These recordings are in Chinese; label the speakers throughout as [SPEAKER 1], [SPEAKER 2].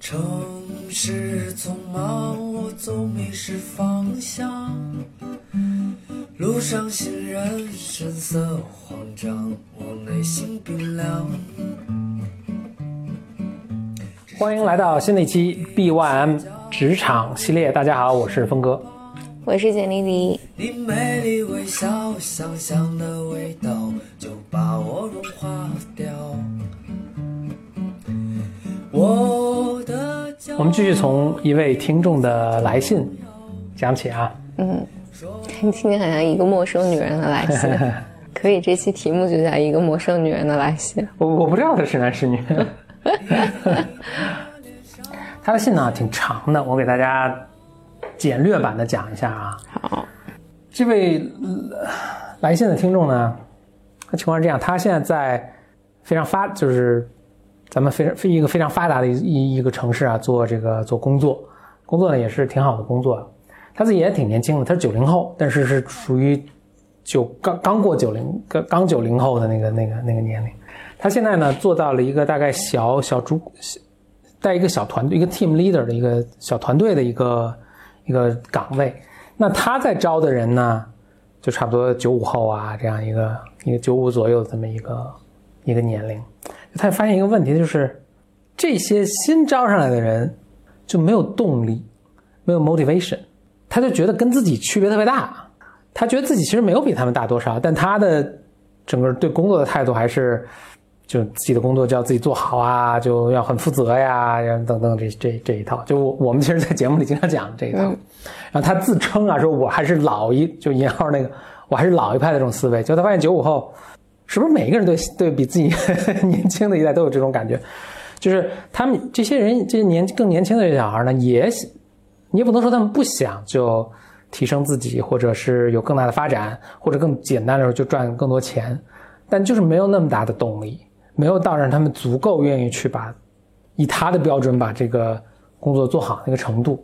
[SPEAKER 1] 城市匆忙，我总迷失方向。路上行人神色慌张，我内心冰凉。
[SPEAKER 2] 欢迎来到新的一期 B1M 职场系列。大家好，我是峰哥。
[SPEAKER 3] 我是简丽丽。
[SPEAKER 1] 你美丽微笑，香香的味道就把我融化掉。我的骄傲
[SPEAKER 2] 我们继续从一位听众的来信讲起啊。
[SPEAKER 3] 嗯，听起来好像一个陌生女人的来信，可以，这期题目就叫一个陌生女人的来信。
[SPEAKER 2] 我我不知道他是男是女。他的信呢挺长的，我给大家简略版的讲一下啊。
[SPEAKER 3] 好，
[SPEAKER 2] 这位、呃来信的听众呢，他情况是这样，他现在在非常发，就是咱们非常非一个非常发达的一一个城市啊，做这个做工作，工作呢也是挺好的工作。他自己也挺年轻的，他是九零后，但是是属于九刚刚过九零刚刚九零后的那个那个那个年龄。他现在呢做到了一个大概小小主带一个小团队，一个 team leader 的一个小团队的一个一个岗位。那他在招的人呢，就差不多九五后啊，这样一个一个九五左右的这么一个一个年龄。他发现一个问题，就是这些新招上来的人就没有动力，没有 motivation，他就觉得跟自己区别特别大。他觉得自己其实没有比他们大多少，但他的整个对工作的态度还是，就自己的工作就要自己做好啊，就要很负责呀，等等这这这一套。就我我们其实，在节目里经常讲这一套。
[SPEAKER 3] 嗯
[SPEAKER 2] 然后他自称啊，说我还是老一，就引号那个，我还是老一派的这种思维。就他发现九五后，是不是每一个人对对比自己 年轻的一代都有这种感觉？就是他们这些人，这些年更年轻的小孩呢，也你也不能说他们不想就提升自己，或者是有更大的发展，或者更简单的说就赚更多钱，但就是没有那么大的动力，没有到让他们足够愿意去把以他的标准把这个工作做好那个程度。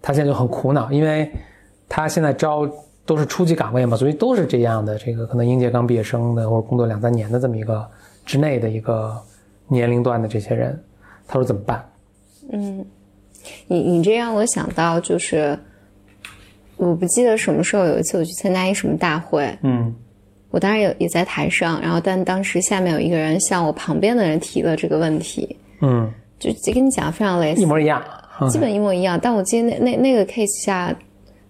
[SPEAKER 2] 他现在就很苦恼，因为他现在招都是初级岗位嘛，所以都是这样的，这个可能应届刚毕业生的，或者工作两三年的这么一个之内的一个年龄段的这些人，他说怎么办？
[SPEAKER 3] 嗯，你你这让我想到，就是我不记得什么时候有一次我去参加一什么大会，
[SPEAKER 2] 嗯。
[SPEAKER 3] 我当然也也在台上，然后但当时下面有一个人向我旁边的人提了这个问题，
[SPEAKER 2] 嗯，
[SPEAKER 3] 就跟你讲非常类似。
[SPEAKER 2] 一，模一样，嗯。
[SPEAKER 3] 基本一模一样。但我记得那那那个 case 下，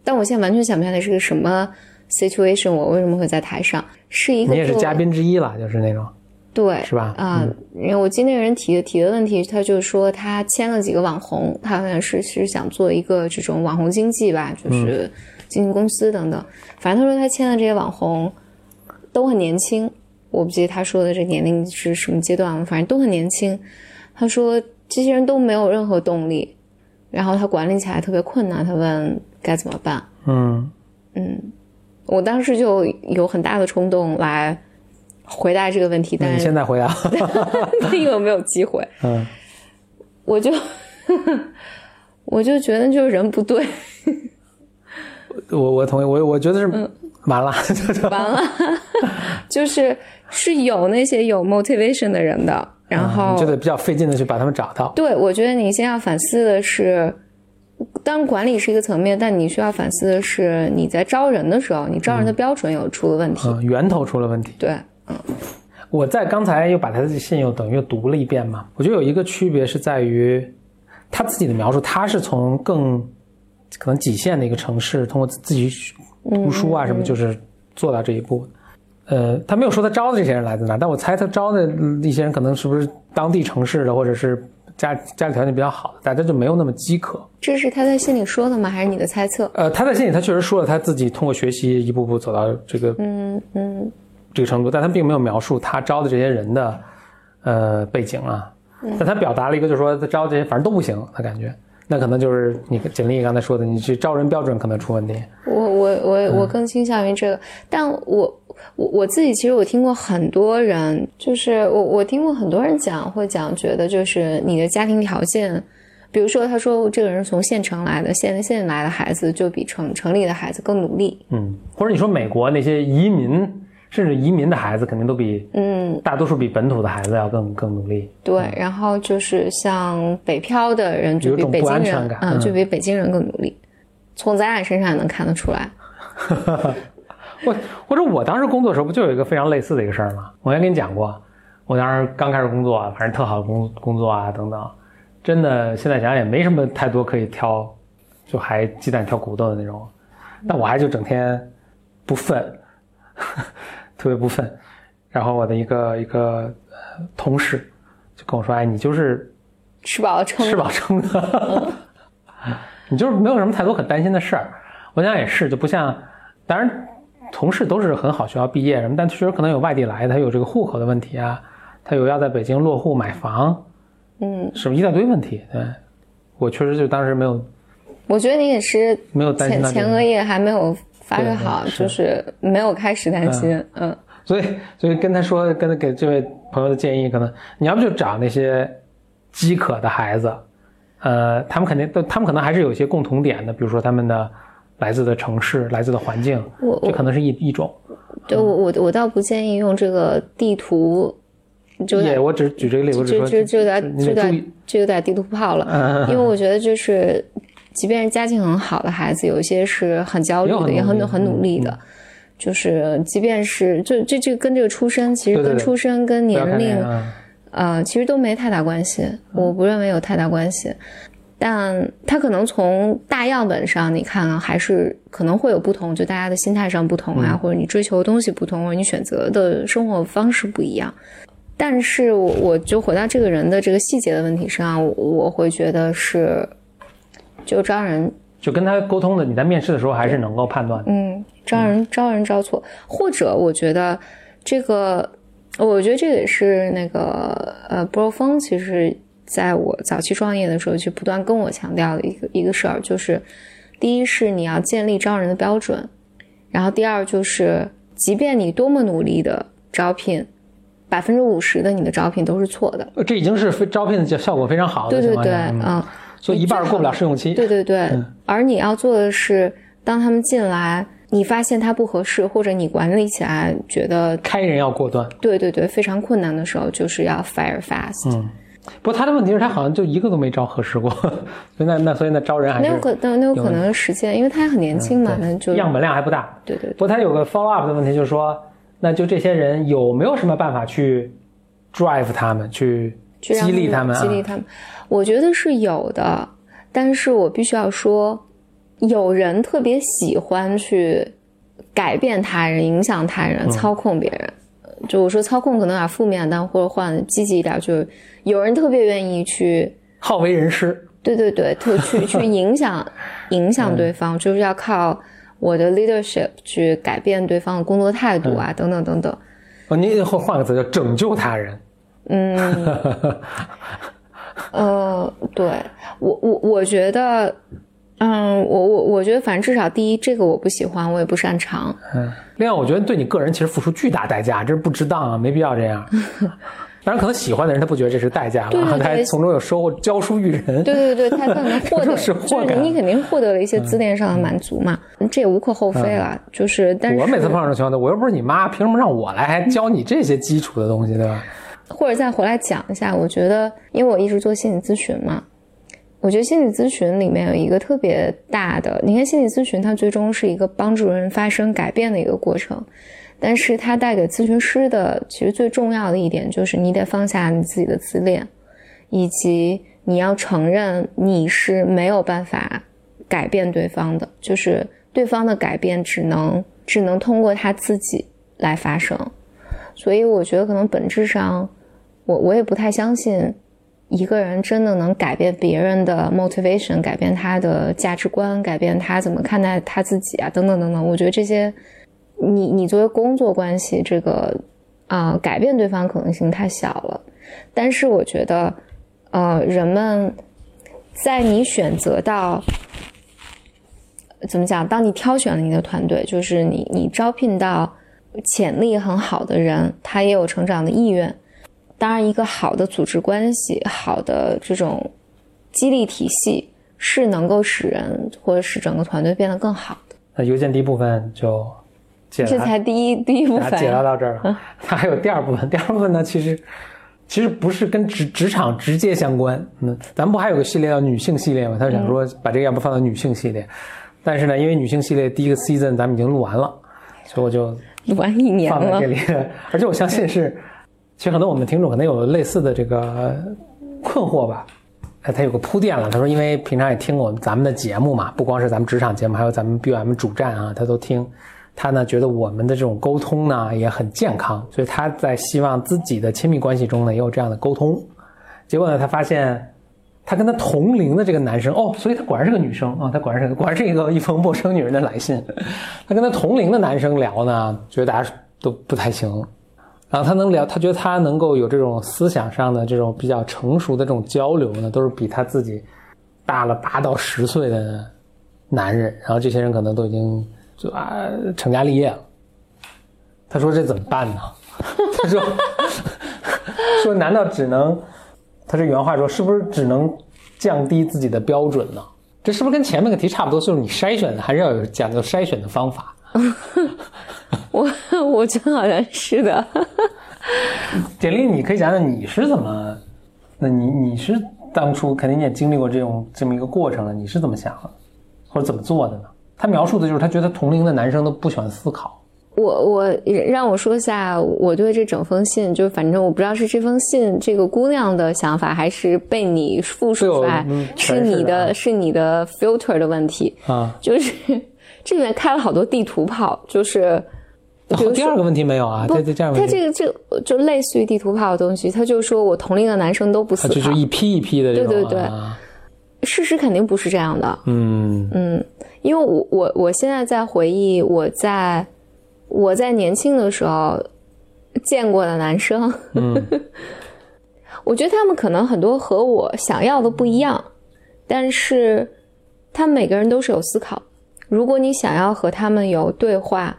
[SPEAKER 3] 但我现在完全想不起来那是个什么 situation，我为什么会在台上？是一个
[SPEAKER 2] 你也是嘉宾之一了，就是那种
[SPEAKER 3] 对
[SPEAKER 2] 是吧？
[SPEAKER 3] 啊、
[SPEAKER 2] 嗯
[SPEAKER 3] 因为我记得那个人提的提的问题，他就说他签了几个网红，他好像是是想做一个这种网红经济吧，就是经纪公司等等。反正他说他签的这些网红都很年轻，我不记得他说的这年龄是什么阶段了，反正都很年轻。他说这些人都没有任何动力，然后他管理起来特别困难，他问该怎么办。
[SPEAKER 2] 嗯。
[SPEAKER 3] 嗯我当时就有很大的冲动来回答这个问题，但是
[SPEAKER 2] 现在回答，
[SPEAKER 3] 因为我没有机会。
[SPEAKER 2] 嗯。
[SPEAKER 3] 我就 我就觉得就是人不对，
[SPEAKER 2] 我我同意，我我觉得是完了，
[SPEAKER 3] 完了，就是是有那些有 motivation 的人的，然后、
[SPEAKER 2] 你就得比较费劲的去把他们找到。
[SPEAKER 3] 对我觉得你先要反思的是，当然管理是一个层面，但你需要反思的是你在招人的时候，你招人的标准有出了问题。
[SPEAKER 2] 嗯，源头出了问题。
[SPEAKER 3] 对，嗯
[SPEAKER 2] 我在刚才又把他的信又等于又读了一遍嘛，我觉得有一个区别是在于他自己的描述，他是从更可能几线的一个城市，通过自己读书啊什么，就是做到这一步。呃，他没有说他招的这些人来自哪，但我猜他招的一些人可能是不是当地城市的，或者是家家里条件比较好的，大家就没有那么饥渴。
[SPEAKER 3] 这是他在信里说的吗？还是你的猜测？
[SPEAKER 2] 呃，他在信里他确实说了他自己通过学习一步步走到这个
[SPEAKER 3] 嗯嗯
[SPEAKER 2] 这个程度，但他并没有描述他招的这些人的呃背景啊。但他表达了一个，就是说他招这些反正都不行，他感觉那可能就是你简历刚才说的，你去招人标准可能出问题。
[SPEAKER 3] 我我我我更倾向于这个，但我我我自己其实我听过很多人，就是我我听过很多人讲，会讲觉得就是你的家庭条件，比如说他说这个人是从县城来的，县县来的孩子就比城城里的孩子更努力，
[SPEAKER 2] 嗯，或者你说美国那些移民甚至移民的孩子肯定都比
[SPEAKER 3] 嗯，
[SPEAKER 2] 大多数比本土的孩子要更更努力。
[SPEAKER 3] 对。然后就是像北漂的人，就比北京人，
[SPEAKER 2] 嗯
[SPEAKER 3] 就比北京人更努力。从咱俩身上也能看得出来。
[SPEAKER 2] 或或者我当时工作的时候不就有一个非常类似的一个事儿吗？我也跟你讲过，我当时刚开始工作，反正特好的工工作啊等等，真的现在想想也没什么太多可以挑，就还鸡蛋挑骨头的那种，但我还就整天不忿，特别不忿。然后我的一个一个呃同事就跟我说：“哎，你就是
[SPEAKER 3] 吃饱了撑的
[SPEAKER 2] 吃饱撑的，你就是没有什么太多可担心的事儿。我想也是，就不像，当然同事都是很好学校毕业什么，但确实可能有外地来的，他有这个户口的问题啊，他有要在北京落户买房，
[SPEAKER 3] 嗯，
[SPEAKER 2] 是不是一大堆问题？对，我确实就当时没有
[SPEAKER 3] 我觉得你也是
[SPEAKER 2] 没有担心
[SPEAKER 3] 前前额叶还没有发育好，就是没有开始担心。嗯。
[SPEAKER 2] 所以，所以跟他说，跟他给这位朋友的建议，可能你要不就找那些饥渴的孩子，呃，他们肯定，他们可能还是有一些共同点的，比如说他们的来自的城市、来自的环境，
[SPEAKER 3] 我
[SPEAKER 2] 这可能是一一种。
[SPEAKER 3] 对我我我倒不建议用这个地图，就有点
[SPEAKER 2] 也，我只是举这个例子，
[SPEAKER 3] 就就就有点就有点
[SPEAKER 2] 得注意，
[SPEAKER 3] 就有点地图炮了。
[SPEAKER 2] 嗯，
[SPEAKER 3] 因为我觉得就是，即便是家境很好的孩子，有一些是很焦虑的，
[SPEAKER 2] 也很
[SPEAKER 3] 也很
[SPEAKER 2] 努力
[SPEAKER 3] 的。就是，即便是就这这跟这个出身，其实
[SPEAKER 2] 对对对
[SPEAKER 3] 跟出身跟年龄
[SPEAKER 2] 那个嗯
[SPEAKER 3] 呃，其实都没太大关系，我不认为有太大关系。但它可能从大样本上，你看啊，还是可能会有不同，就大家的心态上不同啊，或者你追求的东西不同，或者你选择的生活方式不一样。但是我我就回到这个人的这个细节的问题上，我我会觉得是，就招人
[SPEAKER 2] 就跟他沟通的，你在面试的时候还是能够判断的。
[SPEAKER 3] 嗯，招人招人招错，或者我觉得这个，我觉得这个也是那个呃，波若峰其实在我早期创业的时候就不断跟我强调的一个一个事儿，就是第一是你要建立招人的标准，然后第二就是，即便你多么努力的招聘，百分之五十的你的招聘都是错的。
[SPEAKER 2] 呃这已经是非招聘的效果非常好的情
[SPEAKER 3] 对对对，
[SPEAKER 2] 嗯
[SPEAKER 3] 嗯。
[SPEAKER 2] 所以一半儿过不了试用期。
[SPEAKER 3] 对对对，而你要做的是，当他们进来，你发现他不合适，或者你管理起来觉得
[SPEAKER 2] 开人要果断。
[SPEAKER 3] 对对对非常困难的时候，就是要 fire fast。
[SPEAKER 2] 嗯，不过他的问题是，他好像就一个都没招合适过，所以那那所以那招人还是
[SPEAKER 3] 那有可那那有可能是时间，因为他还很年轻嘛，那就
[SPEAKER 2] 样本量还不大。
[SPEAKER 3] 对对
[SPEAKER 2] 不过他有个 follow up 的问题，就是说，那就这些人有没有什么办法去 drive 他们，去激励他们啊？
[SPEAKER 3] 激励他们，我觉得是有的，但是我必须要说，有人特别喜欢去改变他人、影响他
[SPEAKER 2] 嗯
[SPEAKER 3] 人、操控别人。就我说操控可能有点负面，但或者换积极一点，就是有人特别愿意去，
[SPEAKER 2] 好为人师。
[SPEAKER 3] 对对对，特去去影响影响对方，就是要靠我的 leadership 去改变对方的工作态度啊，等等等等。
[SPEAKER 2] 哦，你换换个词叫拯救他人。
[SPEAKER 3] 嗯 呃，对我我我觉得，嗯，我我我觉得，反正至少第一，这个我不喜欢，我也不擅长。
[SPEAKER 2] 嗯，另外我觉得对你个人其实付出巨大代价，这是不值当啊，没必要这样。当然，可能喜欢的人他不觉得这是代价了，他还从中有收获，教书育人。
[SPEAKER 3] 对对对，他可能获 得，
[SPEAKER 2] 就是获感
[SPEAKER 3] 是你肯定获得了一些资恋上的满足嘛，这也无可厚非了。就是，但是
[SPEAKER 2] 我每次碰到这种情况，我又不是你妈，凭什么让我来还教你这些基础的东西，对吧？
[SPEAKER 3] 或者再回来讲一下，我觉得，因为我一直做心理咨询嘛，我觉得心理咨询里面有一个特别大的，你看心理咨询它最终是一个帮助人发生改变的一个过程，但是它带给咨询师的其实最重要的一点就是你得放下你自己的自恋，以及你要承认你是没有办法改变对方的，就是对方的改变只能只能通过他自己来发生。所以我觉得可能本质上。我我也不太相信一个人真的能改变别人的 motivation，改变他的价值观，改变他怎么看待他自己啊，等等等等。我觉得这些，你你作为工作关系，这个啊、改变对方可能性太小了。但是我觉得，呃，人们在你选择到怎么讲，当你挑选了你的团队，就是你你招聘到潜力很好的人，他也有成长的意愿。当然，一个好的组织关系、好的这种激励体系，是能够使人或者使整个团队变得更好的。
[SPEAKER 2] 那邮件第一部分就解答
[SPEAKER 3] 这才第一第一部
[SPEAKER 2] 分解答。到这儿了。它 还有第二部分，第二部分呢，其实其实不是跟职职场直接相关。嗯，咱们不还有个系列叫女性系列吗？他就想说把这个要不放到女性系列，但是呢，因为女性系列第一个 season 咱们已经录完了，所以我就
[SPEAKER 3] 录完一年了
[SPEAKER 2] 放在这，里。而且我相信是，其实可能我们听众可能有类似的这个困惑吧。哎，他有个铺垫了，他说，因为平常也听我们咱们的节目嘛，不光是咱们职场节目，还有咱们 BUM 主站啊，他都听。他呢觉得我们的这种沟通呢也很健康，所以他在希望自己的亲密关系中呢也有这样的沟通。结果呢，他发现他跟他同龄的这个男生，哦，所以他果然是个女生啊，他果然是果然 是一个一封陌生女人的来信。他跟他同龄的男生聊呢，觉得大家都不太行。然后他能聊，他觉得他能够有这种思想上的这种比较成熟的这种交流呢，都是比他自己大了八到十岁的男人。然后这些人可能都已经就啊成家立业了。他说这怎么办呢？他说说难道只能？他这原话说是不是只能降低自己的标准呢？这是不是跟前面个题差不多？就是你筛选的还是要有讲究筛选的方法。
[SPEAKER 3] 我我觉得好像是的。
[SPEAKER 2] 简历，你可以讲讲你是怎么？那你你是当初肯定你也经历过这种这么一个过程了，你是怎么想的，或者怎么做的呢？他描述的就是他觉得同龄的男生都不喜欢思考。
[SPEAKER 3] 我我让我说一下我对这整封信，就反正我不知道是这封信这个姑娘的想法，还是被你复述出来
[SPEAKER 2] 嗯，
[SPEAKER 3] 是你的
[SPEAKER 2] 啊
[SPEAKER 3] 是你的 filter 的问题。
[SPEAKER 2] 啊，
[SPEAKER 3] 就是这里面开了好多地图炮，就是
[SPEAKER 2] 然后第二个问题没有啊？
[SPEAKER 3] 不
[SPEAKER 2] 这这这样问题，
[SPEAKER 3] 他这个这个就类似于地图炮的东西，他就说我同龄的男生都不思
[SPEAKER 2] 啊，就是，一批一批的这种。
[SPEAKER 3] 对对对
[SPEAKER 2] 啊
[SPEAKER 3] 事实肯定不是这样的。
[SPEAKER 2] 嗯
[SPEAKER 3] 嗯，因为我我我现在在回忆我在我在年轻的时候见过的男生，
[SPEAKER 2] 嗯
[SPEAKER 3] 我觉得他们可能很多和我想要的不一样，但是他们每个人都是有思考。如果你想要和他们有对话，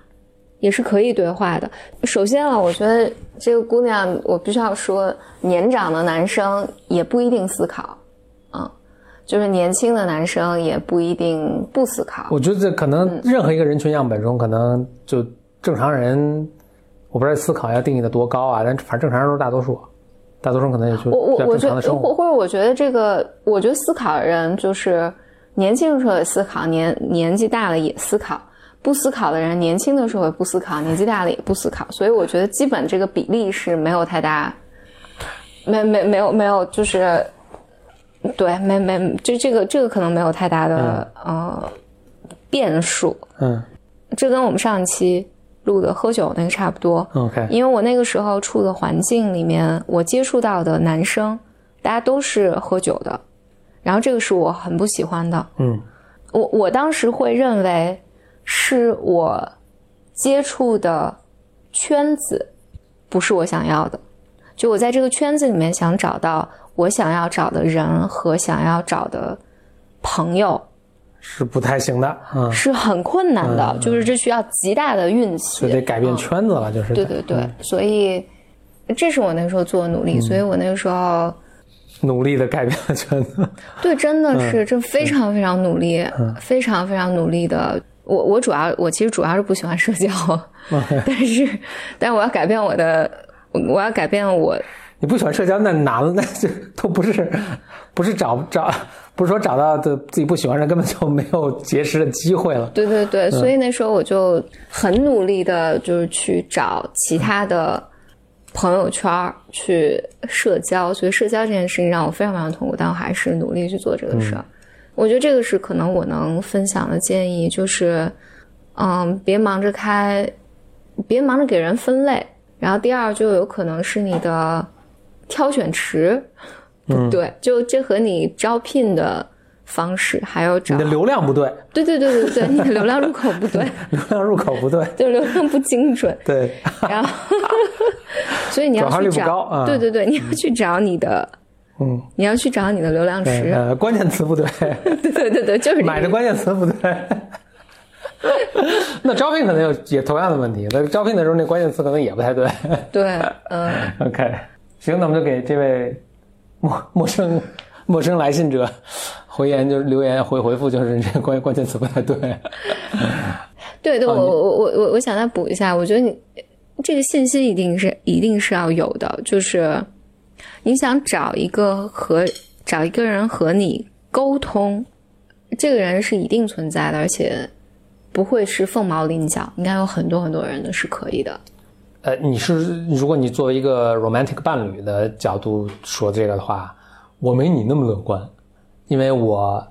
[SPEAKER 3] 也是可以对话的。首先啊，我觉得这个姑娘，我必须要说，年长的男生也不一定思考，啊，就是年轻的男生也不一定不思考。
[SPEAKER 2] 我觉得这可能任何一个人群样本中，可能就正常人，我不知道思考要定义的多高啊，但反正正常人都是大多数，大多数可能也就
[SPEAKER 3] 我我我觉得，或或者我觉得这个，我觉得思考的人就是年轻的时候也思考，年年纪大了也思考。不思考的人，年轻的时候也不思考，年纪大了也不思考。所以我觉得基本这个比例是没有太大，没没没有没有，就是对，没没这这个这个可能没有太大的、呃变数。
[SPEAKER 2] 嗯
[SPEAKER 3] 这跟我们上一期录的喝酒那个差不多。
[SPEAKER 2] ，OK，
[SPEAKER 3] 因为我那个时候处的环境里面，我接触到的男生，大家都是喝酒的，然后这个是我很不喜欢的。
[SPEAKER 2] 嗯。
[SPEAKER 3] 我我当时会认为是我接触的圈子不是我想要的，就我在这个圈子里面想找到我想要找的人和想要找的朋友
[SPEAKER 2] 是不太行的，嗯，
[SPEAKER 3] 是很困难的，就是这需要极大的运气，
[SPEAKER 2] 就得改变圈子了，就是
[SPEAKER 3] 对对对，所以这是我那时候做的努力，所以我那个时候
[SPEAKER 2] 努力的改变了圈子。
[SPEAKER 3] 对真的是这非常非常努力，非常非常努力的。我我主要我其实主要是不喜欢社交，但是但是我要改变我的，我要改变我
[SPEAKER 2] 你不喜欢社交，那难了，那就都不是，不是找找，不是说找到的自己不喜欢的人，根本就没有结识的机会了。
[SPEAKER 3] 对对对，所以那时候我就很努力的，就是去找其他的朋友圈去社交，所以社交这件事情让我非常非常痛苦，但我还是努力去做这个事儿。我觉得这个是可能我能分享的建议，就是，嗯，别忙着开，别忙着给人分类。然后第二，就有可能是你的挑选池不 对，就这和你招聘的方式，还有找
[SPEAKER 2] 你的流量不对，
[SPEAKER 3] 对对对对对，你的流量入口不对，
[SPEAKER 2] 流量入口不对，
[SPEAKER 3] 对流量不精准，
[SPEAKER 2] 对，
[SPEAKER 3] 然后，所以你要去找，
[SPEAKER 2] 不高啊。
[SPEAKER 3] 对对对，你要去找你的，
[SPEAKER 2] 嗯，
[SPEAKER 3] 你要去找你的流量池，
[SPEAKER 2] 呃，关键词不对，
[SPEAKER 3] 对对对对，就是
[SPEAKER 2] 买的关键词不对。那招聘可能有也同样的问题，那招聘的时候那关键词可能也不太对。
[SPEAKER 3] 对，嗯
[SPEAKER 2] ，OK，行，那我们就给这位陌陌生陌生来信者回言，就是留言回回复，就是这个关关键词不太对。
[SPEAKER 3] 对 对，我我我我我想再补一下，我觉得你这个信息一定是一定是要有的，就是你想找一个和找一个人和你沟通，这个人是一定存在的，而且不会是凤毛麟角，应该有很多很多人的是可以的。
[SPEAKER 2] 呃，你是如果你作为一个 romantic 伴侣的角度说这个的话，我没你那么乐观，因为我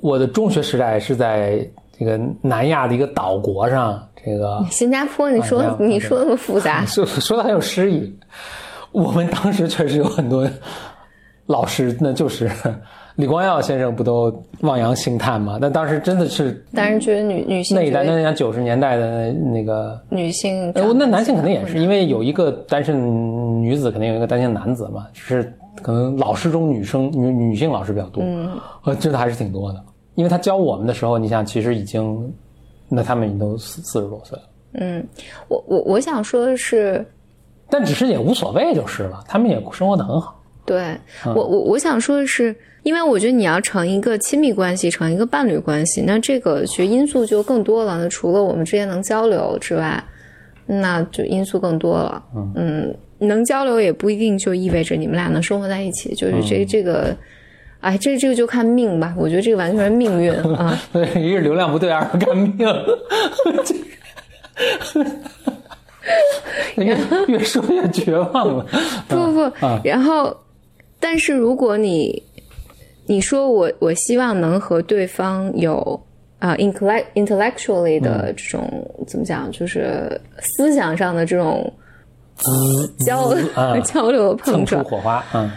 [SPEAKER 2] 我的中学时代是在这个南亚的一个岛国上，这个
[SPEAKER 3] 新加坡，你说、你说那么复杂，
[SPEAKER 2] 说说的很有诗意。我们当时确实有很多老师，那就是李光耀先生不都望洋兴叹吗？但当时真的是
[SPEAKER 3] 但是觉得女女性
[SPEAKER 2] 那一代，那像九十年代的那个
[SPEAKER 3] 女性
[SPEAKER 2] 呃，那男性肯定也是，因为有一个单身女子，肯定有一个单身男子嘛，只是可能老师中女生女女性老师比较多，嗯，呃，真的还是挺多的。因为他教我们的时候，你想，其实已经，那他们已经都四四十多岁了，
[SPEAKER 3] 嗯，我我我想说的是，
[SPEAKER 2] 但只是也无所谓就是了，他们也生活的很好。
[SPEAKER 3] 对、我我我想说的是，因为我觉得你要成一个亲密关系，成一个伴侣关系，那这个学因素就更多了。那除了我们之间能交流之外，那就因素更多了。嗯能交流也不一定就意味着你们俩能生活在一起，就是这这个。哎，这这个就看命吧，我觉得这个完全是命运啊。
[SPEAKER 2] 对，一是流量不对，二是看命。这越 越说越绝望了。
[SPEAKER 3] 不不不，然后，但是如果你你说我我希望能和对方有啊、intellect intellectually 的这种、怎么讲，就是思想上的这种交、
[SPEAKER 2] 啊
[SPEAKER 3] 交流碰
[SPEAKER 2] 蹭出
[SPEAKER 3] 撞
[SPEAKER 2] 火花，嗯，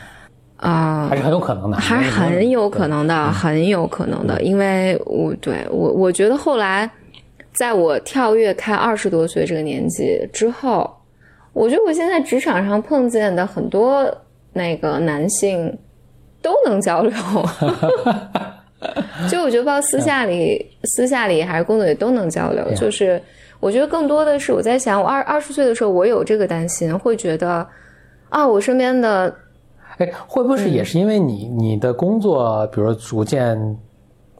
[SPEAKER 3] 啊。
[SPEAKER 2] 还是很有可能的，
[SPEAKER 3] 还是很有可能的，很有可能的，因为我对我我觉得后来，在我跳跃开二十多岁这个年纪之后，我觉得我现在职场上碰见的很多那个男性都能交流，就我觉得包括私下里、私下里还是工作里都能交流，就是我觉得更多的是我在想，我二二十岁的时候我有这个担心，会觉得啊，我身边的
[SPEAKER 2] 哎，会不会是也是因为你你的工作，比如说逐渐，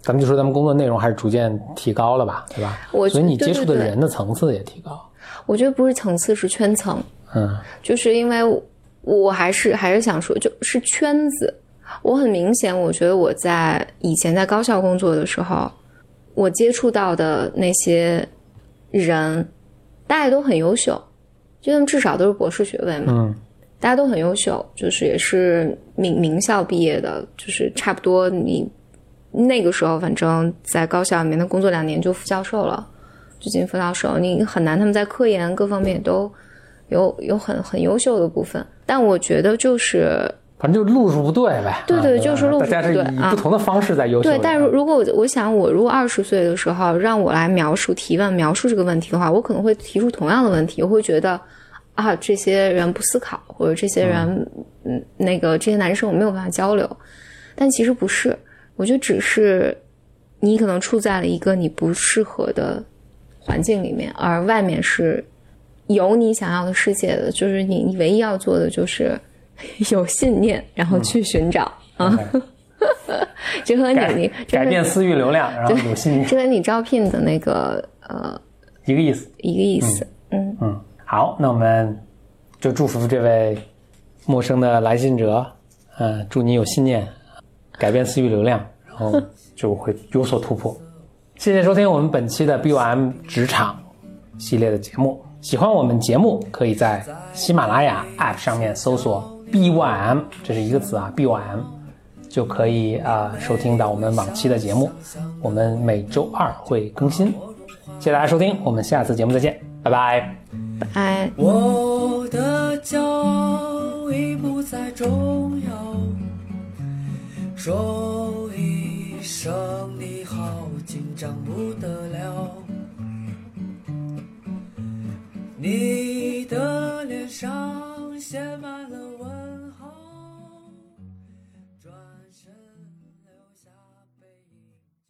[SPEAKER 2] 咱们就说咱们工作内容还是逐渐提高了吧，对吧？
[SPEAKER 3] 我
[SPEAKER 2] 所以你接触的人的层次也提高。
[SPEAKER 3] 我觉得不是层次，是圈层。
[SPEAKER 2] 嗯
[SPEAKER 3] 就是因为我我还是还是想说，就是圈子。我很明显，我觉得我在以前在高校工作的时候，我接触到的那些人，大家都很优秀，就他们至少都是博士学位嘛，
[SPEAKER 2] 嗯。
[SPEAKER 3] 大家都很优秀，就是也是名名校毕业的，就是差不多。你那个时候，反正在高校里面的工作两年就副教授了，就进副教授，你很难他们在科研各方面也都有有很很优秀的部分，但我觉得就是
[SPEAKER 2] 反正就路数不对呗。啊
[SPEAKER 3] 对对
[SPEAKER 2] 吧
[SPEAKER 3] 就是路数
[SPEAKER 2] 大家是
[SPEAKER 3] 不对啊
[SPEAKER 2] 以不同的方式在优秀人。
[SPEAKER 3] 对，但是如果我我想我如果二十岁的时候让我来描述提问描述这个问题的话，我可能会提出同样的问题，我会觉得啊这些人不思考，或者这些人嗯那个这些男生我没有办法交流，但其实不是，我觉得只是你可能处在了一个你不适合的环境里面，而外面是有你想要的世界的，就是你你唯一要做的就是 有信念，然后去寻找、啊。
[SPEAKER 2] OK
[SPEAKER 3] 这和你你
[SPEAKER 2] 改变私域流量，然后有信念，
[SPEAKER 3] 这和你招聘的那个呃
[SPEAKER 2] 一个意思。
[SPEAKER 3] 一个意思。嗯
[SPEAKER 2] 嗯，好，那我们就祝福这位陌生的来信者，嗯、祝你有信念，改变私域流量，然后就会有所突破。谢谢收听我们本期的 BOM 职场系列的节目。喜欢我们节目，可以在喜马拉雅 App 上面搜索 BYM，这是一个词啊，BYM，就可以啊、收听到我们往期的节目。我们每周二会更新。谢谢大家收听，我们下次节目再见，拜拜。
[SPEAKER 3] 拜，
[SPEAKER 1] 我的骄傲已不再重要，说一声你好，紧张不得了。你的脸上写满了